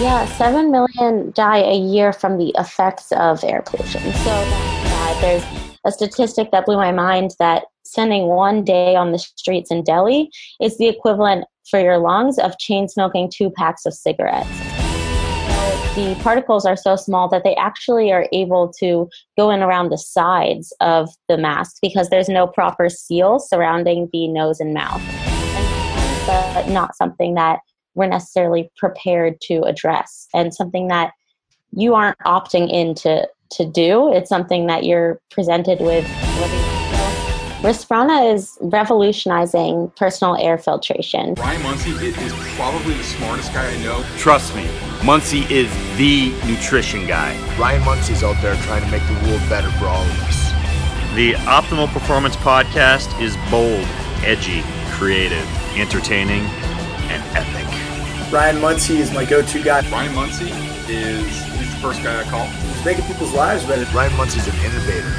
Yeah, 7 million die a year from the effects of air pollution. So there's a statistic that blew my mind that spending one day on the streets in Delhi is the equivalent for your lungs of chain smoking two packs of cigarettes. The particles are so small that they actually are able to go in around the sides of the mask because there's no proper seal surrounding the nose and mouth. That's not something that we're necessarily prepared to address and something that you aren't opting in to, to do. It's something that you're presented with. Respirana is revolutionizing personal air filtration. Ryan Munsey is probably the smartest guy I know. Trust me, Munsey is the nutrition guy. Ryan Munsey's out there trying to make the world better for all of us. The Optimal Performance Podcast is bold, edgy, creative, entertaining, and epic. Ryan Munsey is my go-to guy. Ryan Munsey is he's the first guy I call. He's making people's lives better. Ryan Munsey's an innovator.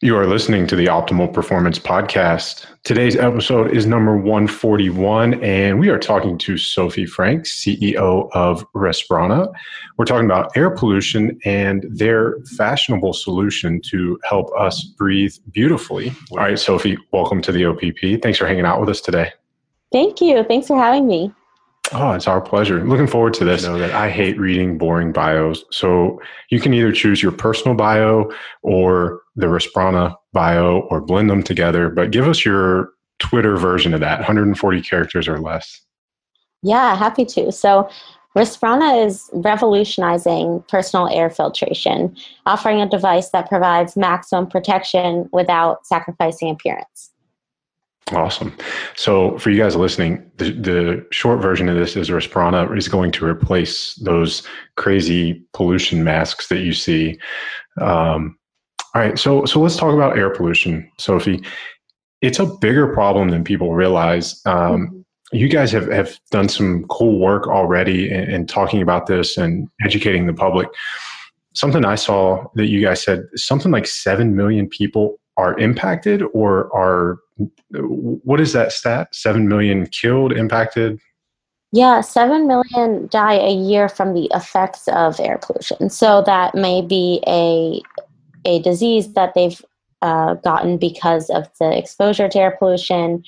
You are listening to the Optimal Performance Podcast. Today's episode is number 141, and we are talking to Sophie Frank, CEO of Respirana. We're talking about air pollution and their fashionable solution to help us breathe beautifully. All right, Sophie, welcome to the OPP. Thanks for hanging out with us today. Thank you. Thanks for having me. Oh, it's our pleasure. Looking forward to this. You know that I hate reading boring bios. So you can either choose your personal bio or the Respirana bio or blend them together, but give us your Twitter version of that, 140 characters or less. Yeah, happy to. So Respirana is revolutionizing personal air filtration, offering a device that provides maximum protection without sacrificing appearance. Awesome. So, for you guys listening, the, the short version of this is Respirana is going to replace those crazy pollution masks that you see. Um, all right, so so let's talk about air pollution, Sophie. It's a bigger problem than people realize. Um, mm-hmm. you guys have, have done some cool work already in, in talking about this and educating the public. Something I saw that you guys said something like seven million people are impacted or are what is that stat? Seven million killed, impacted? Yeah, seven million die a year from the effects of air pollution. So that may be a a disease that they've uh, gotten because of the exposure to air pollution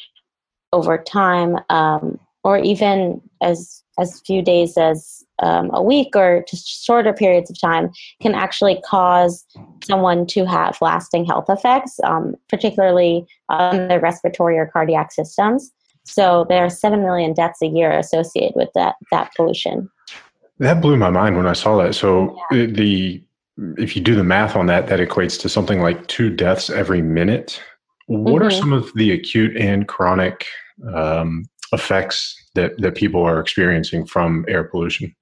over time, um, or even as as few days as um, a week or just shorter periods of time can actually cause someone to have lasting health effects, um, particularly on their respiratory or cardiac systems. So there are seven million deaths a year associated with that that pollution. That blew my mind when I saw that. So yeah. the if you do the math on that, that equates to something like two deaths every minute. What mm-hmm. are some of the acute and chronic um, effects that, that people are experiencing from air pollution?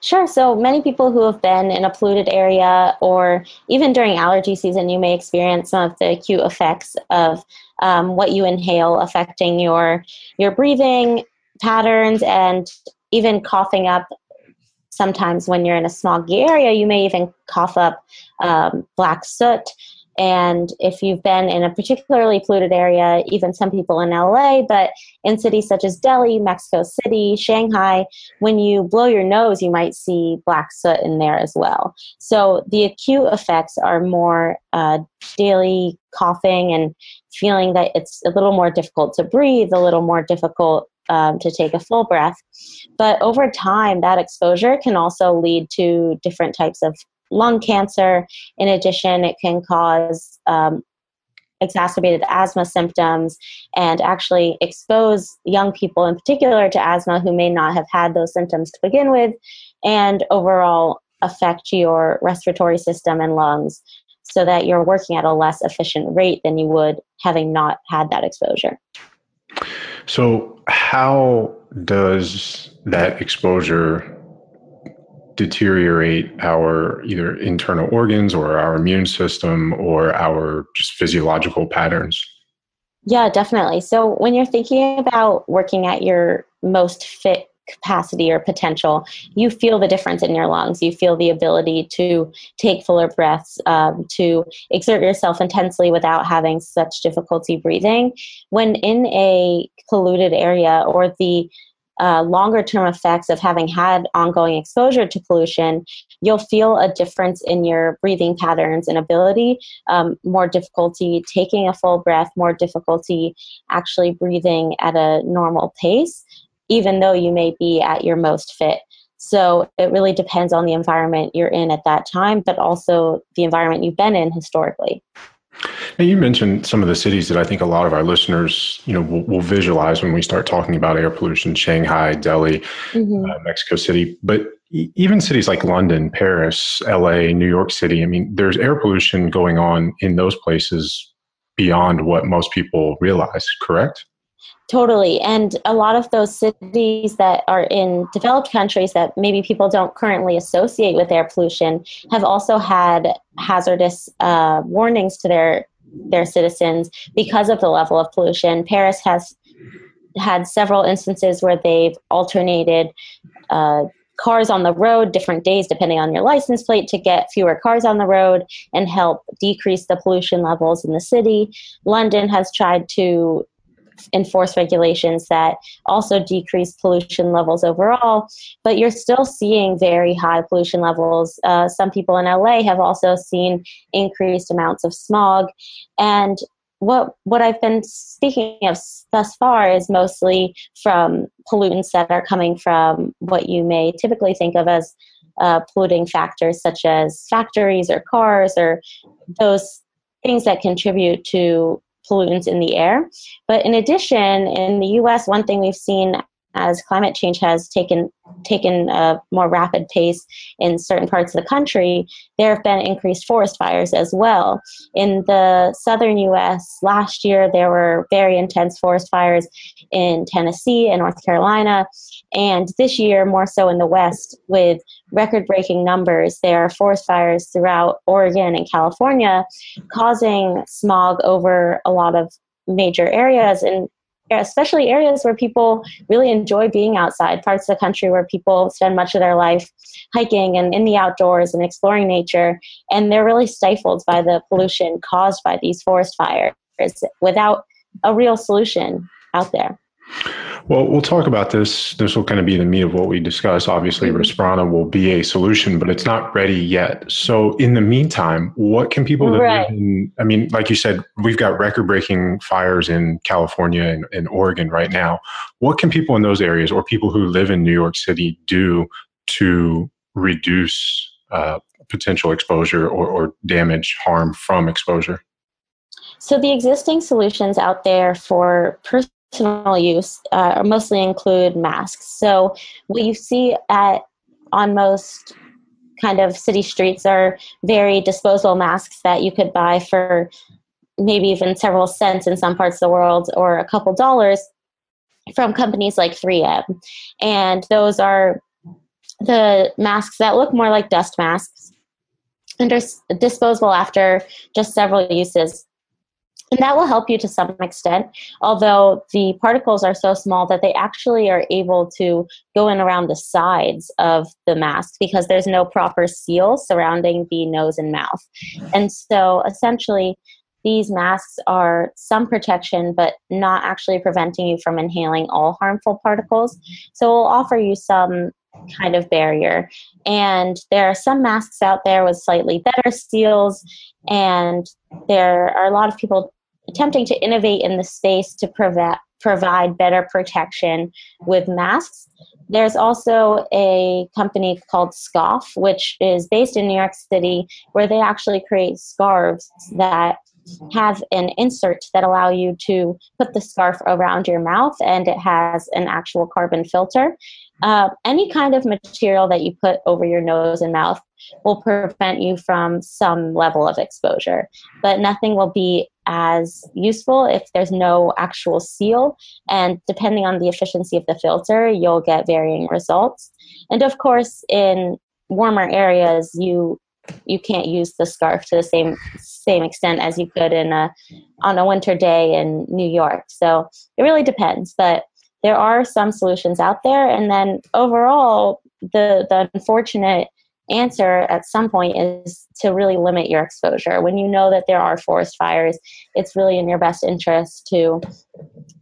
Sure. So many people who have been in a polluted area or even during allergy season, you may experience some of the acute effects of um, what you inhale affecting your your breathing patterns and even coughing up sometimes when you're in a smoggy area you may even cough up um, black soot and if you've been in a particularly polluted area, even some people in LA, but in cities such as Delhi, Mexico City, Shanghai, when you blow your nose, you might see black soot in there as well. So the acute effects are more uh, daily coughing and feeling that it's a little more difficult to breathe, a little more difficult um, to take a full breath. But over time, that exposure can also lead to different types of lung cancer. In addition, it can cause um, exacerbated asthma symptoms and actually expose young people in particular to asthma who may not have had those symptoms to begin with and overall affect your respiratory system and lungs so that you're working at a less efficient rate than you would having not had that exposure. So, how does that exposure deteriorate our either internal organs or our immune system or our just physiological patterns? Yeah, definitely. So when you're thinking about working at your most fit capacity or potential, you feel the difference in your lungs. You feel the ability to take fuller breaths, um, to exert yourself intensely without having such difficulty breathing. When in a polluted area or the uh, longer term effects of having had ongoing exposure to pollution, you'll feel a difference in your breathing patterns and ability, um, more difficulty taking a full breath, more difficulty actually breathing at a normal pace, even though you may be at your most fit. So it really depends on the environment you're in at that time, but also the environment you've been in historically. Now you mentioned some of the cities that I think a lot of our listeners, you know, will, will visualize when we start talking about air pollution: Shanghai, Delhi, mm-hmm. uh, Mexico City. But even cities like London, Paris, L.A., New York City. I mean, there's air pollution going on in those places beyond what most people realize. Correct? Totally. And a lot of those cities that are in developed countries that maybe people don't currently associate with air pollution have also had hazardous uh, warnings to their their citizens because of the level of pollution. Paris has had several instances where they've alternated uh, cars on the road different days depending on your license plate to get fewer cars on the road and help decrease the pollution levels in the city. London has tried to enforce regulations that also decrease pollution levels overall, but you're still seeing very high pollution levels. Uh, some people in LA have also seen increased amounts of smog. And what what I've been speaking of thus far is mostly from pollutants that are coming from what you may typically think of as uh, polluting factors, such as factories or cars or those things that contribute to pollutants in the air. But in addition, in the US, one thing we've seen as climate change has taken taken a more rapid pace in certain parts of the country, there have been increased forest fires as well. In the southern U.S., last year there were very intense forest fires in Tennessee and North Carolina, and this year more so in the West with record-breaking numbers. There are forest fires throughout Oregon and California, causing smog over a lot of major areas and especially areas where people really enjoy being outside, parts of the country where people spend much of their life hiking and in the outdoors and exploring nature, and they're really stifled by the pollution caused by these forest fires without a real solution out there. Well, we'll talk about this. This will kind of be the meat of what we discuss. Obviously, mm-hmm. Respirana will be a solution, but it's not ready yet. So, in the meantime, what can people that right. live in? I mean, like you said, we've got record-breaking fires in California and, and Oregon right now. What can people in those areas, or people who live in New York City, do to reduce uh, potential exposure or, or damage, harm from exposure? So the existing solutions out there for personal use uh, mostly include masks. So what you see at on most kind of city streets are very disposable masks that you could buy for maybe even several cents in some parts of the world or a couple dollars from companies like 3M. And those are the masks that look more like dust masks and are disposable after just several uses. And that will help you to some extent, although the particles are so small that they actually are able to go in around the sides of the mask because there's no proper seal surrounding the nose and mouth. And so essentially, these masks are some protection, but not actually preventing you from inhaling all harmful particles. So it will offer you some kind of barrier. And there are some masks out there with slightly better seals, and there are a lot of people attempting to innovate in the space to provide better protection with masks. There's also a company called Scoff, which is based in New York City, where they actually create scarves that have an insert that allow you to put the scarf around your mouth and it has an actual carbon filter uh, any kind of material that you put over your nose and mouth will prevent you from some level of exposure, but nothing will be as useful if there's no actual seal. And depending on the efficiency of the filter, you'll get varying results. And of course, in warmer areas, you you can't use the scarf to the same same extent as you could in a on a winter day in New York. So it really depends, but there are some solutions out there and then overall the the unfortunate answer at some point is to really limit your exposure when you know that there are forest fires it's really in your best interest to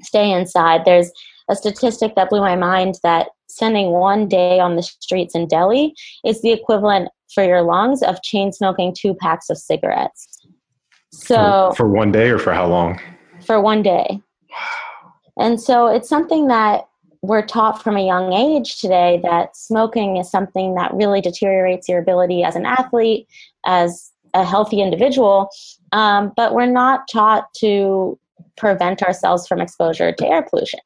stay inside there's a statistic that blew my mind that spending one day on the streets in Delhi is the equivalent for your lungs of chain smoking two packs of cigarettes. So for, for one day or for how long? For one day. And so it's something that we're taught from a young age today that smoking is something that really deteriorates your ability as an athlete, as a healthy individual, um, but we're not taught to prevent ourselves from exposure to air pollution.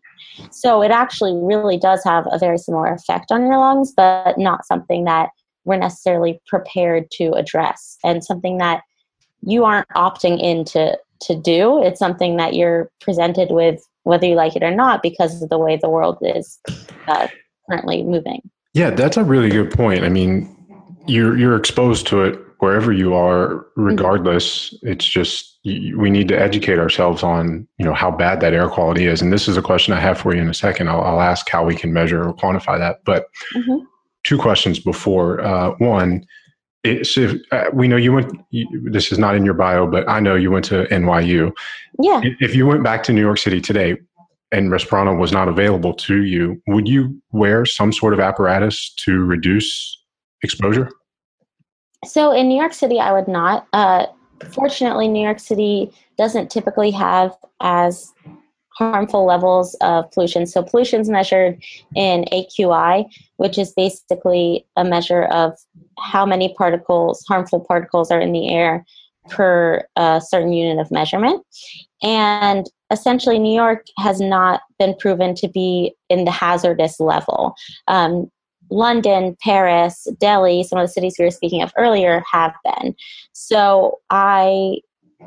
So it actually really does have a very similar effect on your lungs, but not something that we're necessarily prepared to address and something that you aren't opting in to, to do. It's something that you're presented with whether you like it or not because of the way the world is uh, currently moving. Yeah, that's a really good point. I mean, you're you're exposed to it wherever you are mm-hmm. regardless mm-hmm. it's just we need to educate ourselves on you know how bad that air quality is and this is a question i have for you in a second i'll, I'll ask how we can measure or quantify that but mm-hmm. two questions before uh, one if, uh, we know you went you, this is not in your bio but i know you went to nyu yeah if you went back to new york city today and Respirana was not available to you, would you wear some sort of apparatus to reduce exposure? So in New York City, I would not. Uh, fortunately, New York City doesn't typically have as harmful levels of pollution. So pollution is measured in AQI, which is basically a measure of how many particles, harmful particles, are in the air per a certain unit of measurement. And essentially, New York has not been proven to be in the hazardous level. Um, London, Paris, Delhi, some of the cities we were speaking of earlier have been. So I,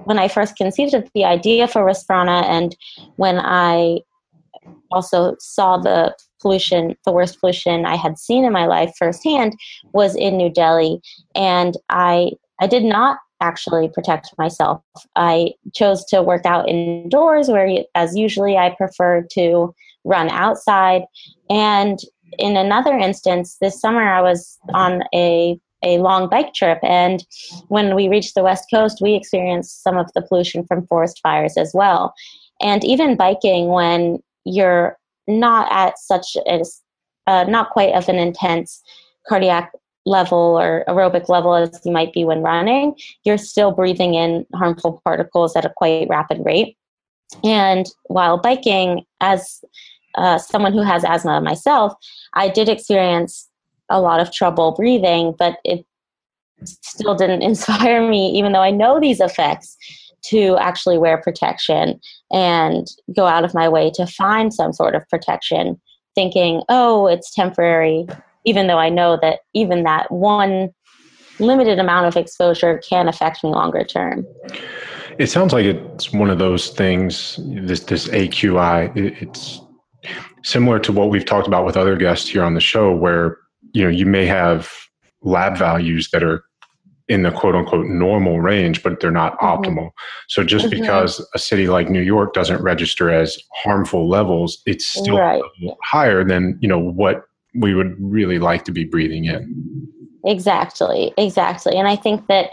when I first conceived of the idea for Respirana and when I also saw the pollution, the worst pollution I had seen in my life firsthand was in New Delhi. And I, I did not actually protect myself. I chose to work out indoors where, as usually, I prefer to run outside. And in another instance, this summer I was on a a long bike trip. And when we reached the west coast we experienced some of the pollution from forest fires as well. And even biking when you're not at such a uh, not quite of an intense cardiac level or aerobic level as you might be when running you're still breathing in harmful particles at a quite rapid rate. And while biking as uh, someone who has asthma myself, I did experience a lot of trouble breathing, but it still didn't inspire me, even though I know these effects, to actually wear protection and go out of my way to find some sort of protection, thinking, oh, it's temporary, even though I know that even that one limited amount of exposure can affect me longer term. It sounds like it's one of those things. This this AQI. It's similar to what we've talked about with other guests here on the show, where you know you may have lab values that are in the quote unquote normal range, but they're not mm-hmm. optimal. So just mm-hmm. because a city like New York doesn't register as harmful levels, it's still right. higher than you know what we would really like to be breathing in. Exactly, exactly, and I think that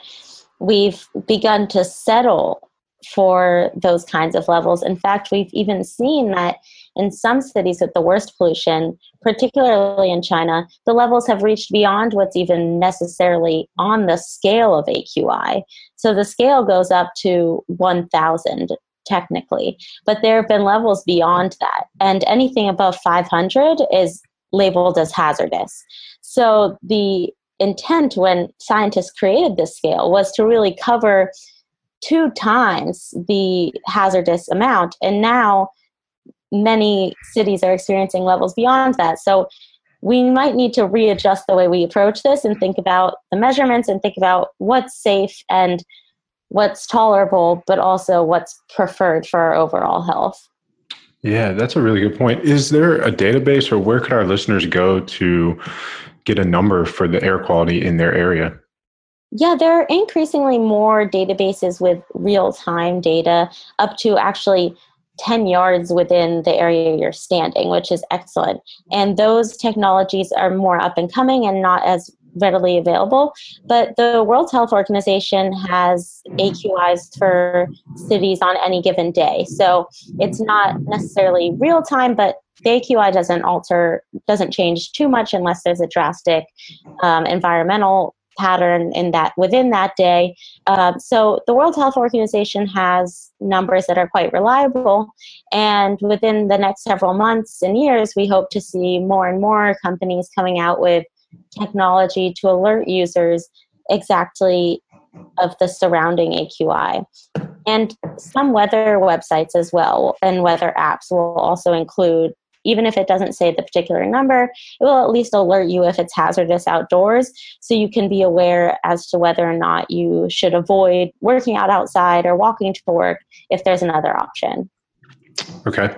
we've begun to settle for those kinds of levels. In fact, we've even seen that in some cities with the worst pollution, particularly in China, the levels have reached beyond what's even necessarily on the scale of AQI. So the scale goes up to 1,000 technically, but there have been levels beyond that. And anything above 500 is labeled as hazardous. So the intent when scientists created this scale was to really cover two times the hazardous amount. And now many cities are experiencing levels beyond that. So we might need to readjust the way we approach this and think about the measurements and think about what's safe and what's tolerable, but also what's preferred for our overall health. Yeah, that's a really good point. Is there a database or where could our listeners go to get a number for the air quality in their area? Yeah, there are increasingly more databases with real time data up to actually 10 yards within the area you're standing, which is excellent. And those technologies are more up and coming and not as readily available. But the World Health Organization has AQIs for cities on any given day. So it's not necessarily real time, but the AQI doesn't alter, doesn't change too much unless there's a drastic um, environmental pattern in that within that day. Um, so the World Health Organization has numbers that are quite reliable, and within the next several months and years, we hope to see more and more companies coming out with technology to alert users exactly of the surrounding AQI. And some weather websites as well and weather apps will also include even if it doesn't say the particular number, it will at least alert you if it's hazardous outdoors so you can be aware as to whether or not you should avoid working out outside or walking to work if there's another option. Okay.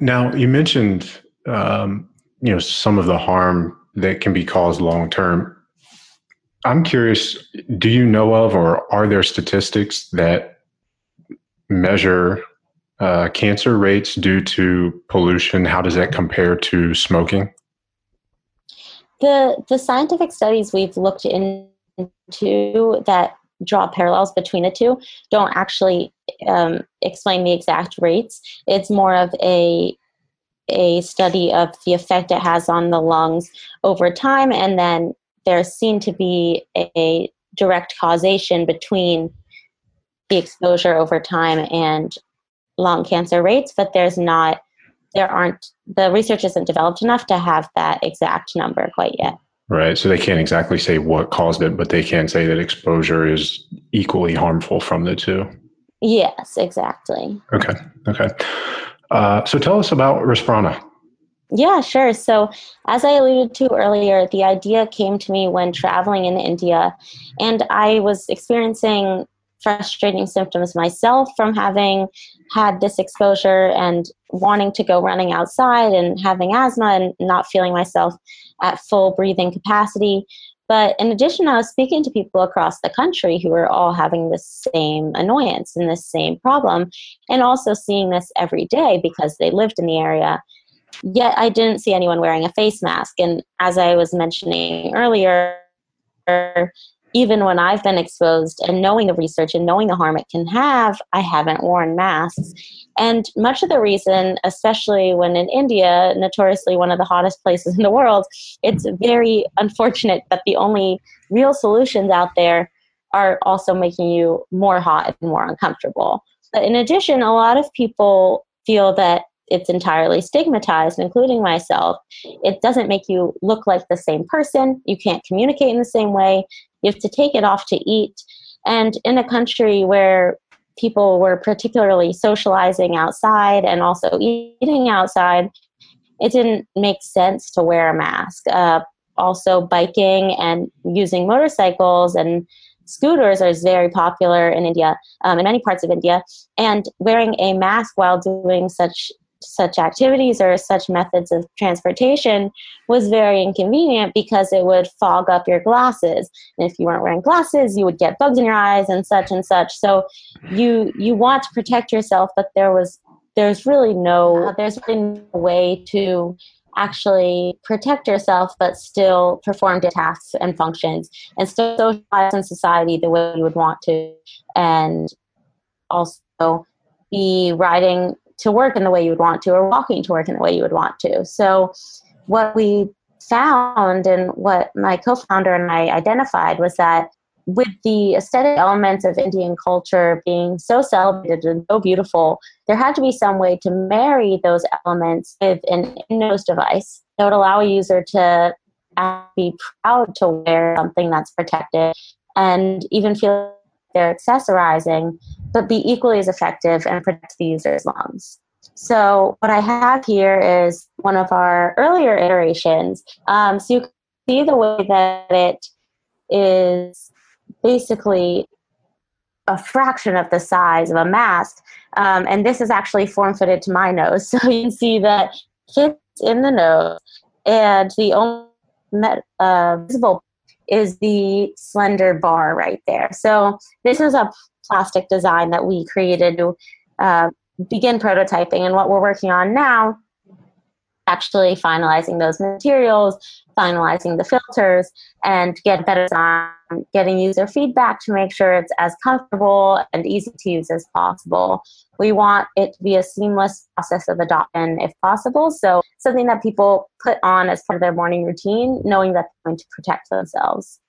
Now, you mentioned um, you know some of the harm that can be caused long term. I'm curious, do you know of or are there statistics that measure uh, cancer rates due to pollution, how does that compare to smoking? The the scientific studies we've looked into that draw parallels between the two don't actually um, explain the exact rates. It's more of a a study of the effect it has on the lungs over time, and then there's seen to be a direct causation between the exposure over time and lung cancer rates, but there's not, there aren't, the research isn't developed enough to have that exact number quite yet. Right. So they can't exactly say what caused it, but they can say that exposure is equally harmful from the two. Yes, exactly. Okay. Okay. Uh, so tell us about Respirana. Yeah, sure. So, as I alluded to earlier, the idea came to me when traveling in India, and I was experiencing frustrating symptoms myself from having had this exposure and wanting to go running outside and having asthma and not feeling myself at full breathing capacity. But in addition, I was speaking to people across the country who were all having the same annoyance and the same problem, and also seeing this every day because they lived in the area. Yet I didn't see anyone wearing a face mask. And as I was mentioning earlier, even when I've been exposed and knowing the research and knowing the harm it can have, I haven't worn masks. And much of the reason, especially when in India, notoriously one of the hottest places in the world, it's very unfortunate that the only real solutions out there are also making you more hot and more uncomfortable. But in addition, a lot of people feel that it's entirely stigmatized, including myself. It doesn't make you look like the same person. You can't communicate in the same way. You have to take it off to eat. And in a country where people were particularly socializing outside and also eating outside, it didn't make sense to wear a mask. Uh, also, biking and using motorcycles and scooters are very popular in India, um, in many parts of India. And wearing a mask while doing such such activities or such methods of transportation was very inconvenient because it would fog up your glasses. And if you weren't wearing glasses you would get bugs in your eyes and such and such. So you you want to protect yourself but there was there's really no there's really no way to actually protect yourself but still perform tasks and functions. And still socialize in society the way you would want to. And also be riding to work in the way you would want to or walking to work in the way you would want to. So, what we found and what my co founder and I identified was that with the aesthetic elements of Indian culture being so celebrated and so beautiful, there had to be some way to marry those elements with an in-nose device that would allow a user to be proud to wear something that's protected and even feel they're accessorizing, but be equally as effective and protect the user's lungs. So what I have here is one of our earlier iterations. Um, so you can see the way that it is basically a fraction of the size of a mask. Um, and this is actually form fitted to my nose. So you can see that fits in the nose. And the only uh, visible is the slender bar right there. So this is a plastic design that we created to uh, begin prototyping. And what we're working on now actually finalizing those materials, finalizing the filters, and get better on getting user feedback to make sure it's as comfortable and easy to use as possible. We want it to be a seamless process of adoption if possible. So, something that people put on as part of their morning routine, knowing that they're going to protect themselves.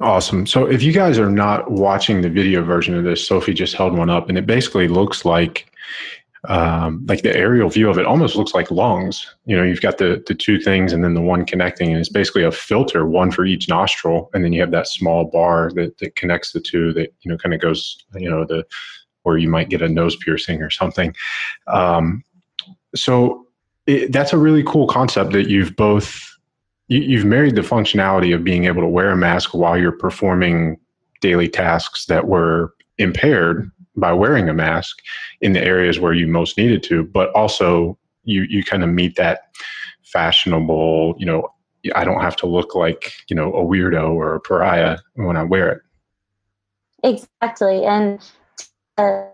Awesome. So, if you guys are not watching the video version of this, Sophie just held one up, and it basically looks like um, like the aerial view of it almost looks like lungs. You know, you've got the the two things and then the one connecting, and it's basically a filter, one for each nostril, and then you have that small bar that, that connects the two that you know kind of goes, you know, the where you might get a nose piercing or something. Um, so it, that's a really cool concept that you've both you, you've married the functionality of being able to wear a mask while you're performing daily tasks that were impaired by wearing a mask in the areas where you most needed to, but also you you kind of meet that fashionable, you know, I don't have to look like, you know, a weirdo or a pariah when I wear it. Exactly. And uh,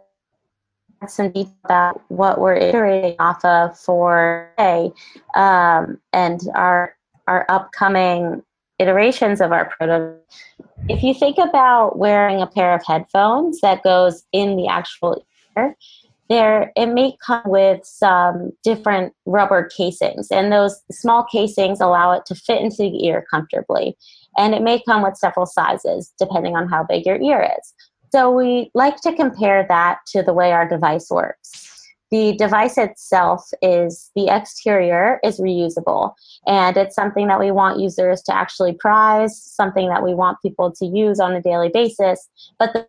some detail about what we're iterating off of for today um, and our our upcoming iterations of our prototype. If you think about wearing a pair of headphones that goes in the actual ear, there it may come with some different rubber casings and those small casings allow it to fit into the ear comfortably. And it may come with several sizes depending on how big your ear is. So we like to compare that to the way our device works the device itself is the exterior is reusable and it's something that we want users to actually prize something that we want people to use on a daily basis but the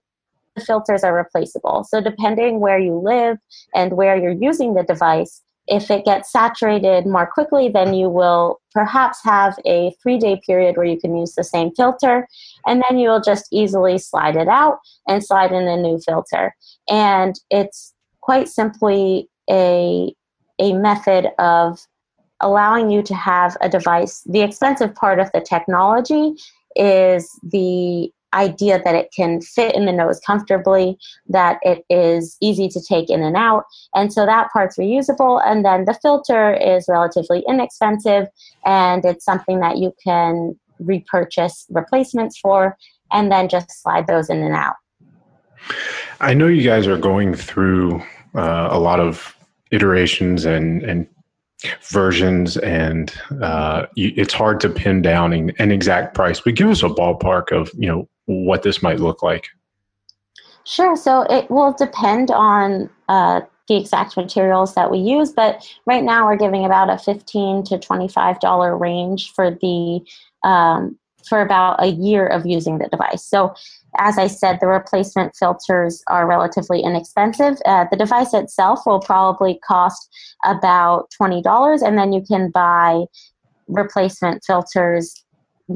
filters are replaceable so depending where you live and where you're using the device if it gets saturated more quickly, then you will perhaps have a three day period where you can use the same filter, and then you will just easily slide it out and slide in a new filter. And it's quite simply a, a method of allowing you to have a device. The expensive part of the technology is the idea that it can fit in the nose comfortably, that it is easy to take in and out. And so that part's reusable. And then the filter is relatively inexpensive and it's something that you can repurchase replacements for and then just slide those in and out. I know you guys are going through uh, a lot of iterations and and versions and uh, it's hard to pin down an, an, exact price but give us a ballpark of you know what this might look like. Sure. So it will depend on uh, the exact materials that we use but right now we're giving about a 15 to 25 dollar range for the um, for about a year of using the device. So as I said, the replacement filters are relatively inexpensive. Uh, the device itself will probably cost about $20, and then you can buy replacement filters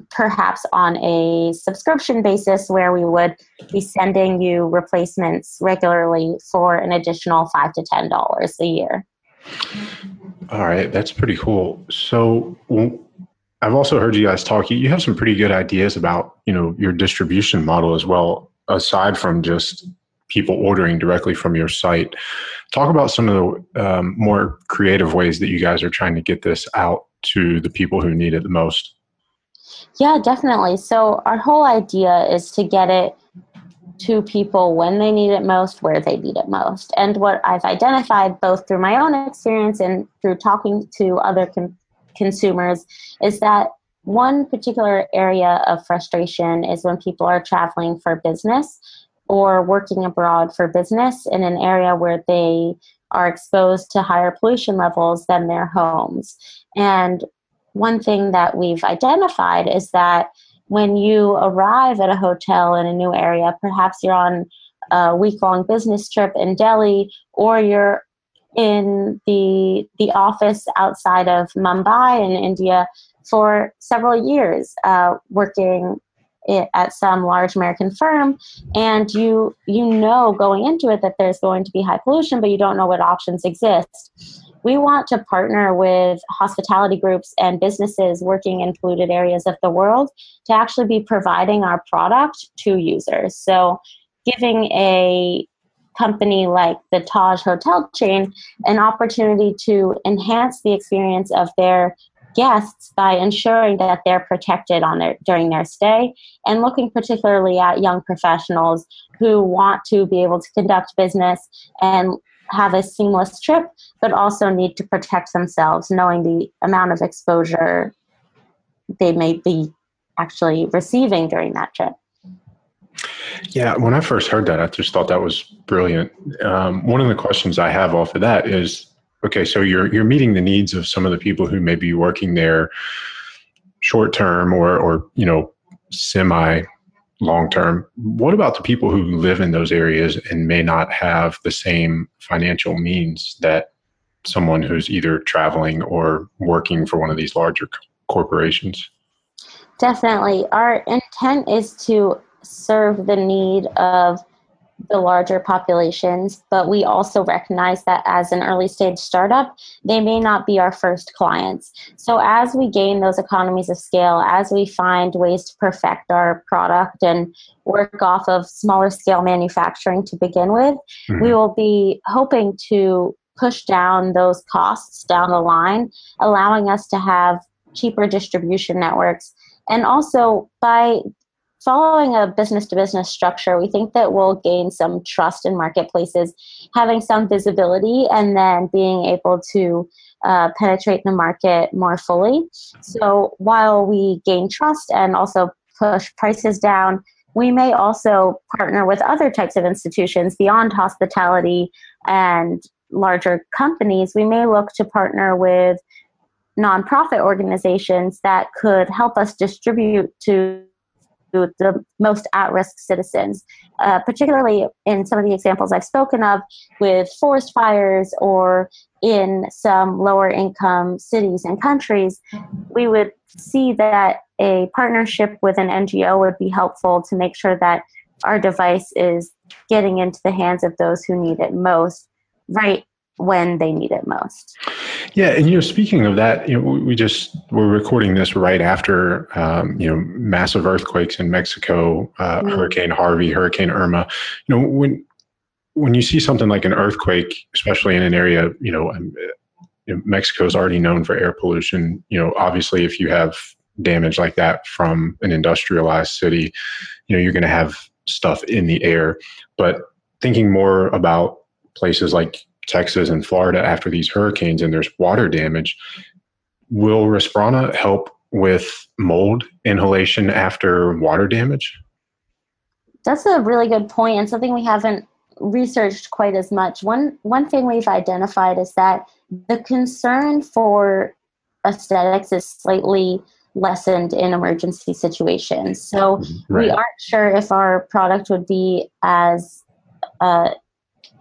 perhaps on a subscription basis where we would be sending you replacements regularly for an additional 5 to $10 a year. All right, that's pretty cool. So, I've also heard you guys talk. You have some pretty good ideas about you know your distribution model as well, aside from just people ordering directly from your site. Talk about some of the um, more creative ways that you guys are trying to get this out to the people who need it the most. Yeah, definitely. So our whole idea is to get it to people when they need it most, where they need it most. And what I've identified both through my own experience and through talking to other com- consumers is that one particular area of frustration is when people are traveling for business or working abroad for business in an area where they are exposed to higher pollution levels than their homes. And one thing that we've identified is that when you arrive at a hotel in a new area, perhaps you're on a week long business trip in Delhi or you're in the the office outside of Mumbai in India for several years, uh, working at some large American firm, and you you know going into it that there's going to be high pollution, but you don't know what options exist. We want to partner with hospitality groups and businesses working in polluted areas of the world to actually be providing our product to users. So, giving a company like the Taj hotel chain an opportunity to enhance the experience of their guests by ensuring that they're protected on their during their stay and looking particularly at young professionals who want to be able to conduct business and have a seamless trip but also need to protect themselves knowing the amount of exposure they may be actually receiving during that trip yeah, when I first heard that, I just thought that was brilliant. Um, one of the questions I have off of that is, okay, so you're you're meeting the needs of some of the people who may be working there short term or or you know semi long term. What about the people who live in those areas and may not have the same financial means that someone who's either traveling or working for one of these larger corporations? Definitely. Our intent is to serve the need of the larger populations, but we also recognize that as an early stage startup, they may not be our first clients. So, as we gain those economies of scale, as we find ways to perfect our product and work off of smaller scale manufacturing to begin with, mm-hmm. we will be hoping to push down those costs down the line, allowing us to have cheaper distribution networks. And also, by following a business to business structure, we think that we'll gain some trust in marketplaces, having some visibility, and then being able to uh, penetrate the market more fully. So while we gain trust and also push prices down, we may also partner with other types of institutions beyond hospitality and larger companies. We may look to partner with nonprofit organizations that could help us distribute to the most at risk citizens, uh, particularly in some of the examples I've spoken of with forest fires or in some lower income cities and countries. We would see that a partnership with an NGO would be helpful to make sure that our device is getting into the hands of those who need it most right when they need it most. Yeah, and you know, speaking of that, you know, we just we're recording this right after um, you know massive earthquakes in Mexico, uh, mm-hmm. Hurricane Harvey, Hurricane Irma. You know, when when you see something like an earthquake, especially in an area, you know, um, you know Mexico is already known for air pollution. You know, obviously, if you have damage like that from an industrialized city, you know, you're going to have stuff in the air. But thinking more about places like Texas and Florida after these hurricanes and there's water damage. Will Respirana help with mold inhalation after water damage? That's a really good point and something we haven't researched quite as much. One one thing we've identified is that the concern for aesthetics is slightly lessened in emergency situations. So mm-hmm. right. we aren't sure if our product would be as uh,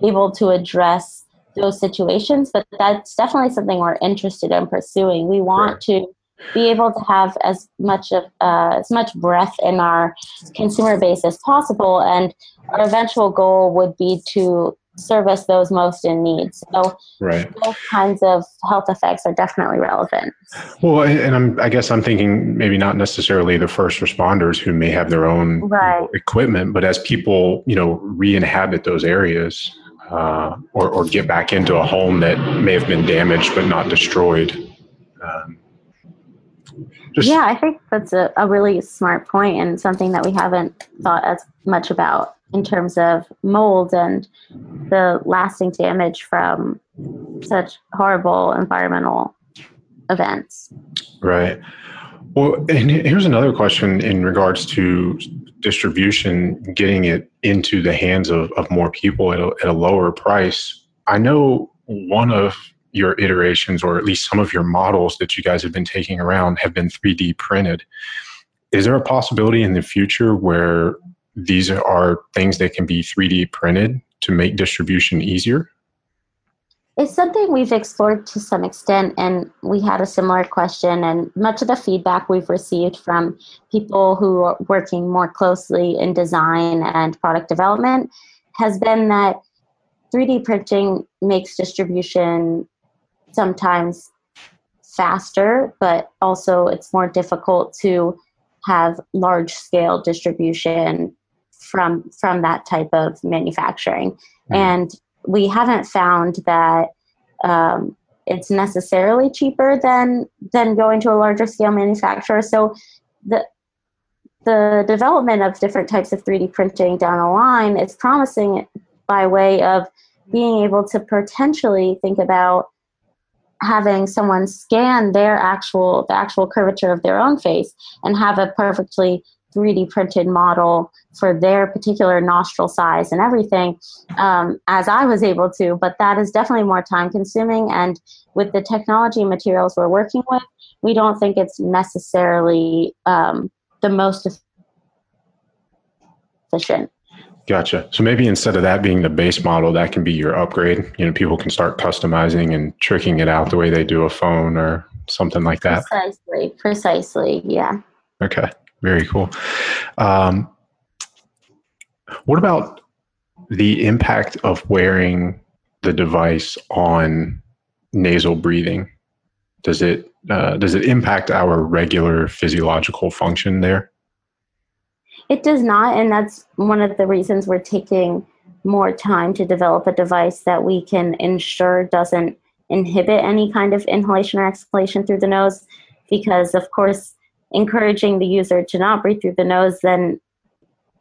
able to address those situations, but that's definitely something we're interested in pursuing. We want right. to be able to have as much of uh, as much breadth in our consumer base as possible, and our eventual goal would be to service those most in need. So right. those kinds of health effects are definitely relevant. Well, and I'm, I guess I'm thinking maybe not necessarily the first responders who may have their own right. equipment, but as people, you know, re-inhabit those areas, uh, or, or get back into a home that may have been damaged but not destroyed. Um, just, yeah, I think that's a, a really smart point and something that we haven't thought as much about in terms of mold and the lasting damage from such horrible environmental events. Right. Well, and here's another question in regards to distribution, getting it into the hands of, of more people at a, at a lower price. I know one of your iterations, or at least some of your models that you guys have been taking around, have been 3D printed. Is there a possibility in the future where these are things that can be 3D printed to make distribution easier? It's something we've explored to some extent, and we had a similar question. And much of the feedback we've received from people who are working more closely in design and product development has been that 3D printing makes distribution sometimes faster, but also it's more difficult to have large scale distribution from from that type of manufacturing, Mm. and we haven't found that um, it's necessarily cheaper than than going to a larger scale manufacturer. So the the development of different types of 3D printing down the line is promising by way of being able to potentially think about having someone scan their actual the actual curvature of their own face and have a perfectly 3D printed model for their particular nostril size and everything, um, as I was able to. But that is definitely more time consuming. And with the technology materials we're working with, we don't think it's necessarily um, the most efficient. Gotcha. So maybe instead of that being the base model, that can be your upgrade. You know, people can start customizing and tricking it out the way they do a phone or something like that. Precisely. Precisely. Yeah. Okay. Very cool. Um, what about the impact of wearing the device on nasal breathing? Does it uh, does it impact our regular physiological function there? It does not, and that's one of the reasons we're taking more time to develop a device that we can ensure doesn't inhibit any kind of inhalation or exhalation through the nose. Because, of course, encouraging the user to not breathe through the nose then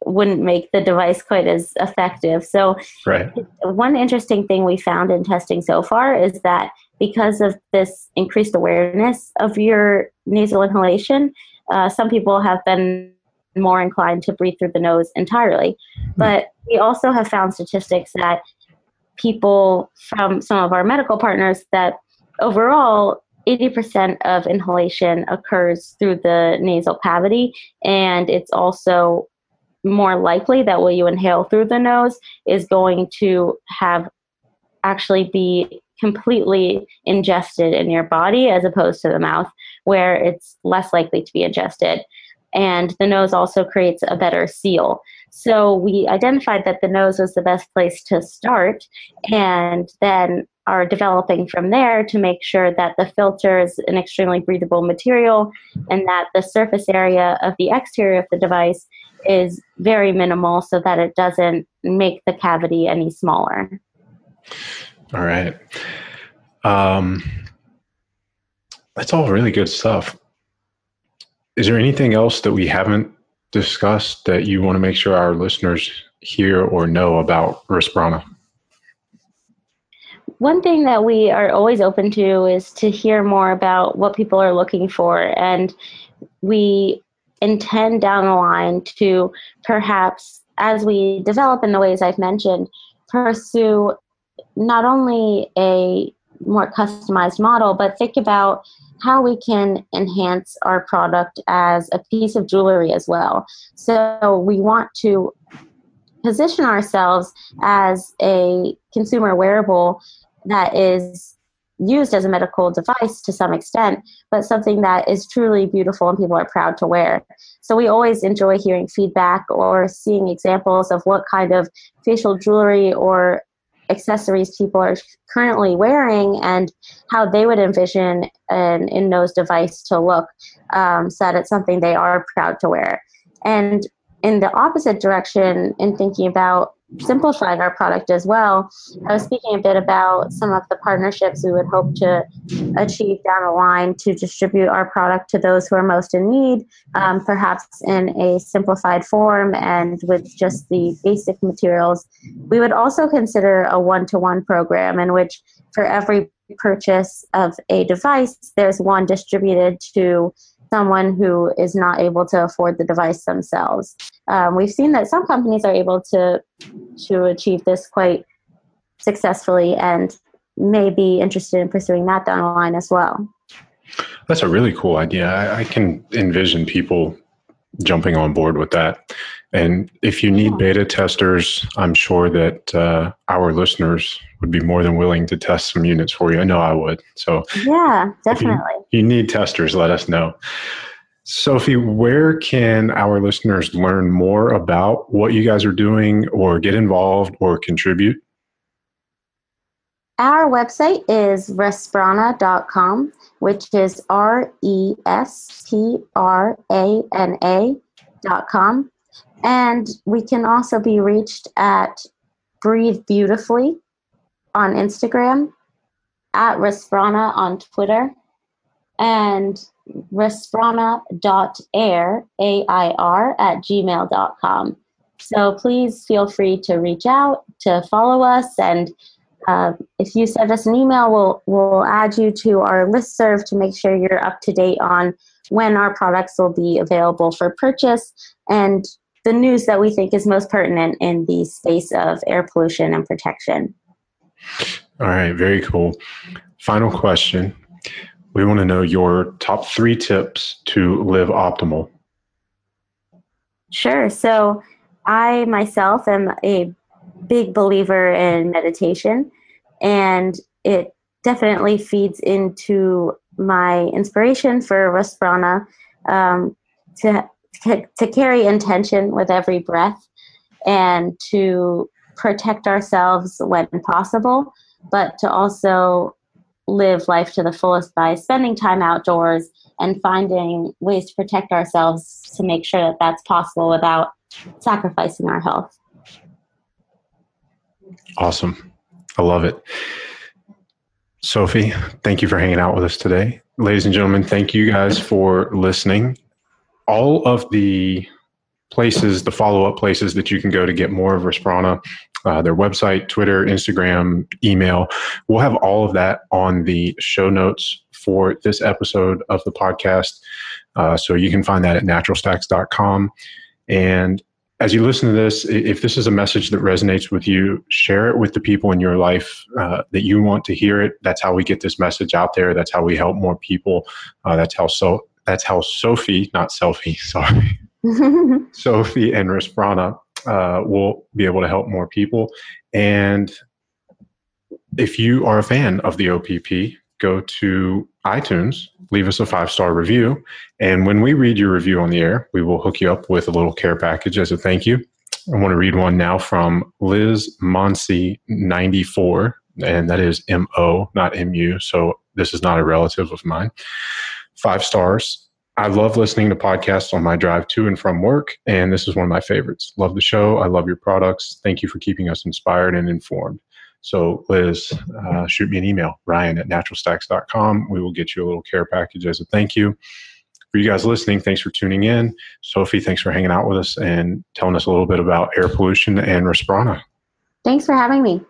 wouldn't make the device quite as effective. So, right. one interesting thing we found in testing so far is that because of this increased awareness of your nasal inhalation, uh, some people have been more inclined to breathe through the nose entirely. But we also have found statistics that people from some of our medical partners that overall 80% of inhalation occurs through the nasal cavity, and it's also more likely that what you inhale through the nose is going to have actually be completely ingested in your body as opposed to the mouth, where it's less likely to be ingested. And the nose also creates a better seal. So we identified that the nose was the best place to start, and then are developing from there to make sure that the filter is an extremely breathable material and that the surface area of the exterior of the device is very minimal so that it doesn't make the cavity any smaller. All right. Um, that's all really good stuff. Is there anything else that we haven't discussed that you want to make sure our listeners hear or know about Respirana? One thing that we are always open to is to hear more about what people are looking for. And we intend down the line to perhaps, as we develop in the ways I've mentioned, pursue not only a more customized model, but think about how we can enhance our product as a piece of jewelry as well. So we want to position ourselves as a consumer wearable that is used as a medical device to some extent, but something that is truly beautiful and people are proud to wear. So we always enjoy hearing feedback or seeing examples of what kind of facial jewelry or accessories people are currently wearing and how they would envision an in nose device to look um, so that it's something they are proud to wear. And in the opposite direction, in thinking about simplifying our product as well, I was speaking a bit about some of the partnerships we would hope to achieve down the line to distribute our product to those who are most in need, um, perhaps in a simplified form and with just the basic materials. We would also consider a one to one program in which, for every purchase of a device, there's one distributed to someone who is not able to afford the device themselves. Um, we've seen that some companies are able to to achieve this quite successfully and may be interested in pursuing that down the line as well. That's a really cool idea. I, I can envision people jumping on board with that. And if you need beta testers, I'm sure that uh, our listeners would be more than willing to test some units for you. I know I would. So yeah, definitely. If you, you need testers, let us know. Sophie, where can our listeners learn more about what you guys are doing or get involved or contribute? Our website is resprana.com, which is R E S P R A N A.com. And we can also be reached at Breathe Beautifully on Instagram, at Respirana on Twitter, and respirana.air, A-I-R, at gmail.com. So please feel free to reach out, to follow us, and uh, if you send us an email, we'll, we'll add you to our list serve to make sure you're up to date on when our products will be available for purchase and the news that we think is most pertinent in the space of air pollution and protection. All right, very cool. Final question. We want to know your top three tips to live optimal. Sure. So, I myself am a big believer in meditation, and it definitely feeds into my inspiration for Respirana um, to, to carry intention with every breath and to protect ourselves when possible, but to also live life to the fullest by spending time outdoors and finding ways to protect ourselves to make sure that that's possible without sacrificing our health. Awesome. I love it. Sophie, thank you for hanging out with us today. Ladies and gentlemen, thank you guys for listening. All of the places, the follow up places that you can go to get more of Respirana, uh, their website, Twitter, Instagram, email, we'll have all of that on the show notes for this episode of the podcast. Uh, so you can find that at naturalstacks.com. And as you listen to this, if this is a message that resonates with you, share it with the people in your life uh, that you want to hear it. That's how we get this message out there. That's how we help more people. Uh, that's how so. That's how Sophie, not selfie, sorry, Sophie and Respirana uh, will be able to help more people. And if you are a fan of the OPP, go to iTunes, leave us a five star review. And when we read your review on the air, we will hook you up with a little care package as a thank you. I want to read one now from Liz Monsi94, and that is M O, not M U. So this is not a relative of mine. Five stars. I love listening to podcasts on my drive to and from work, and this is one of my favorites. Love the show. I love your products. Thank you for keeping us inspired and informed. So, Liz, uh, shoot me an email, ryan at naturalstacks.com. We will get you a little care package as a thank you. For you guys listening, thanks for tuning in. Sophie, thanks for hanging out with us and telling us a little bit about air pollution and Respirana. Thanks for having me.